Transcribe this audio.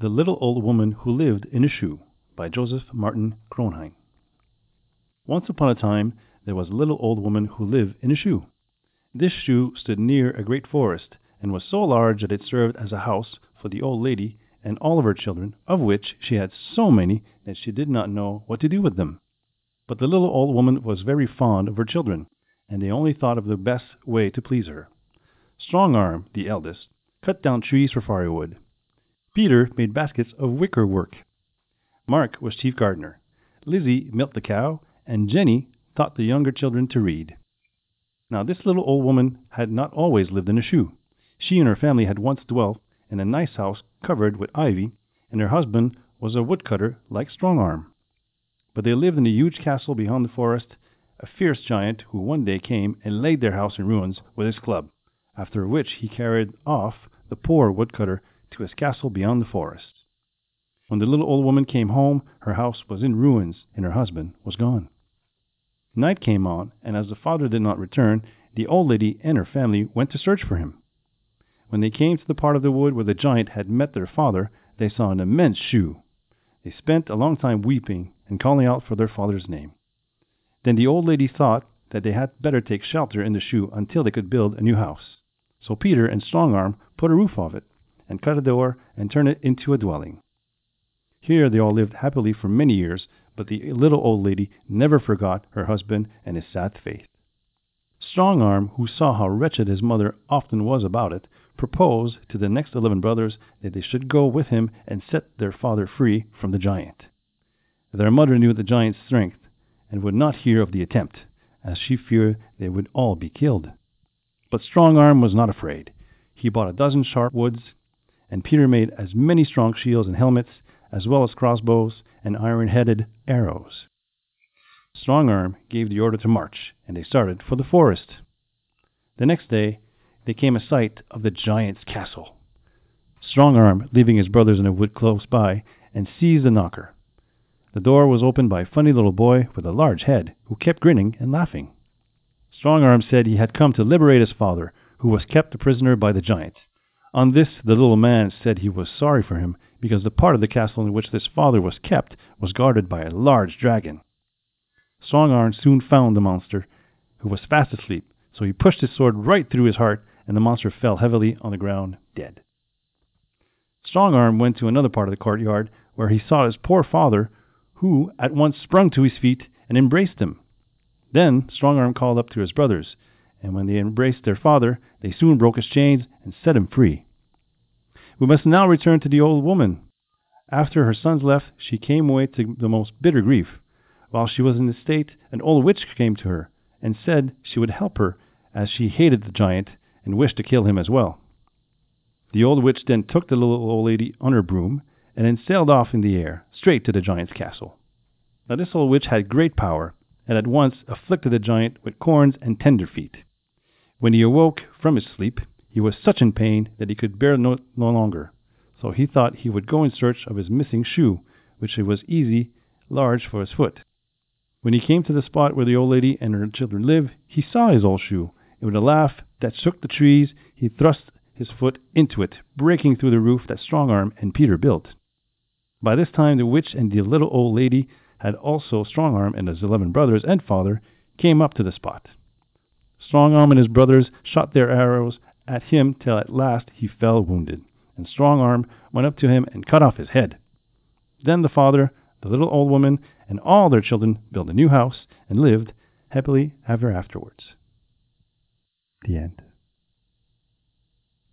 The Little Old Woman Who Lived in a Shoe by Joseph Martin Kronheim Once upon a time there was a little old woman who lived in a shoe. This shoe stood near a great forest, and was so large that it served as a house for the old lady and all of her children, of which she had so many that she did not know what to do with them. But the little old woman was very fond of her children, and they only thought of the best way to please her. Strong Arm, the eldest, cut down trees for firewood. Peter made baskets of wicker work. Mark was chief gardener. Lizzie milked the cow, and Jenny taught the younger children to read. Now this little old woman had not always lived in a shoe. She and her family had once dwelt in a nice house covered with ivy, and her husband was a woodcutter like Strong Arm. But they lived in a huge castle beyond the forest, a fierce giant who one day came and laid their house in ruins with his club, after which he carried off the poor woodcutter to his castle beyond the forest. When the little old woman came home, her house was in ruins and her husband was gone. Night came on, and as the father did not return, the old lady and her family went to search for him. When they came to the part of the wood where the giant had met their father, they saw an immense shoe. They spent a long time weeping and calling out for their father's name. Then the old lady thought that they had better take shelter in the shoe until they could build a new house. So Peter and Strong Arm put a roof off it and cut a door and turn it into a dwelling. Here they all lived happily for many years, but the little old lady never forgot her husband and his sad fate. Strong Arm, who saw how wretched his mother often was about it, proposed to the next eleven brothers that they should go with him and set their father free from the giant. Their mother knew the giant's strength and would not hear of the attempt, as she feared they would all be killed. But Strong Arm was not afraid. He bought a dozen sharp woods and Peter made as many strong shields and helmets, as well as crossbows and iron headed arrows. Strong Arm gave the order to march, and they started for the forest. The next day they came a sight of the giant's castle. Strong Arm, leaving his brothers in a wood close by, and seized the knocker. The door was opened by a funny little boy with a large head, who kept grinning and laughing. Strong Arm said he had come to liberate his father, who was kept a prisoner by the giant. On this the little man said he was sorry for him, because the part of the castle in which his father was kept was guarded by a large dragon. Strong Arm soon found the monster, who was fast asleep, so he pushed his sword right through his heart, and the monster fell heavily on the ground, dead. Strong Arm went to another part of the courtyard, where he saw his poor father, who at once sprung to his feet and embraced him. Then Strong Arm called up to his brothers, and when they embraced their father, they soon broke his chains and set him free. We must now return to the old woman. After her sons left, she came away to the most bitter grief. While she was in this state, an old witch came to her, and said she would help her, as she hated the giant, and wished to kill him as well. The old witch then took the little old lady on her broom, and then sailed off in the air, straight to the giant's castle. Now this old witch had great power, and at once afflicted the giant with corns and tenderfeet. When he awoke from his sleep, he was such in pain that he could bear no, no longer, so he thought he would go in search of his missing shoe, which was easy large for his foot. When he came to the spot where the old lady and her children lived, he saw his old shoe, and with a laugh that shook the trees, he thrust his foot into it, breaking through the roof that Strong Arm and Peter built. By this time the witch and the little old lady had also Strong Arm and his eleven brothers and father came up to the spot. Strong Arm and his brothers shot their arrows at him till at last he fell wounded, and Strong Arm went up to him and cut off his head. Then the father, the little old woman, and all their children built a new house and lived happily ever afterwards. The end.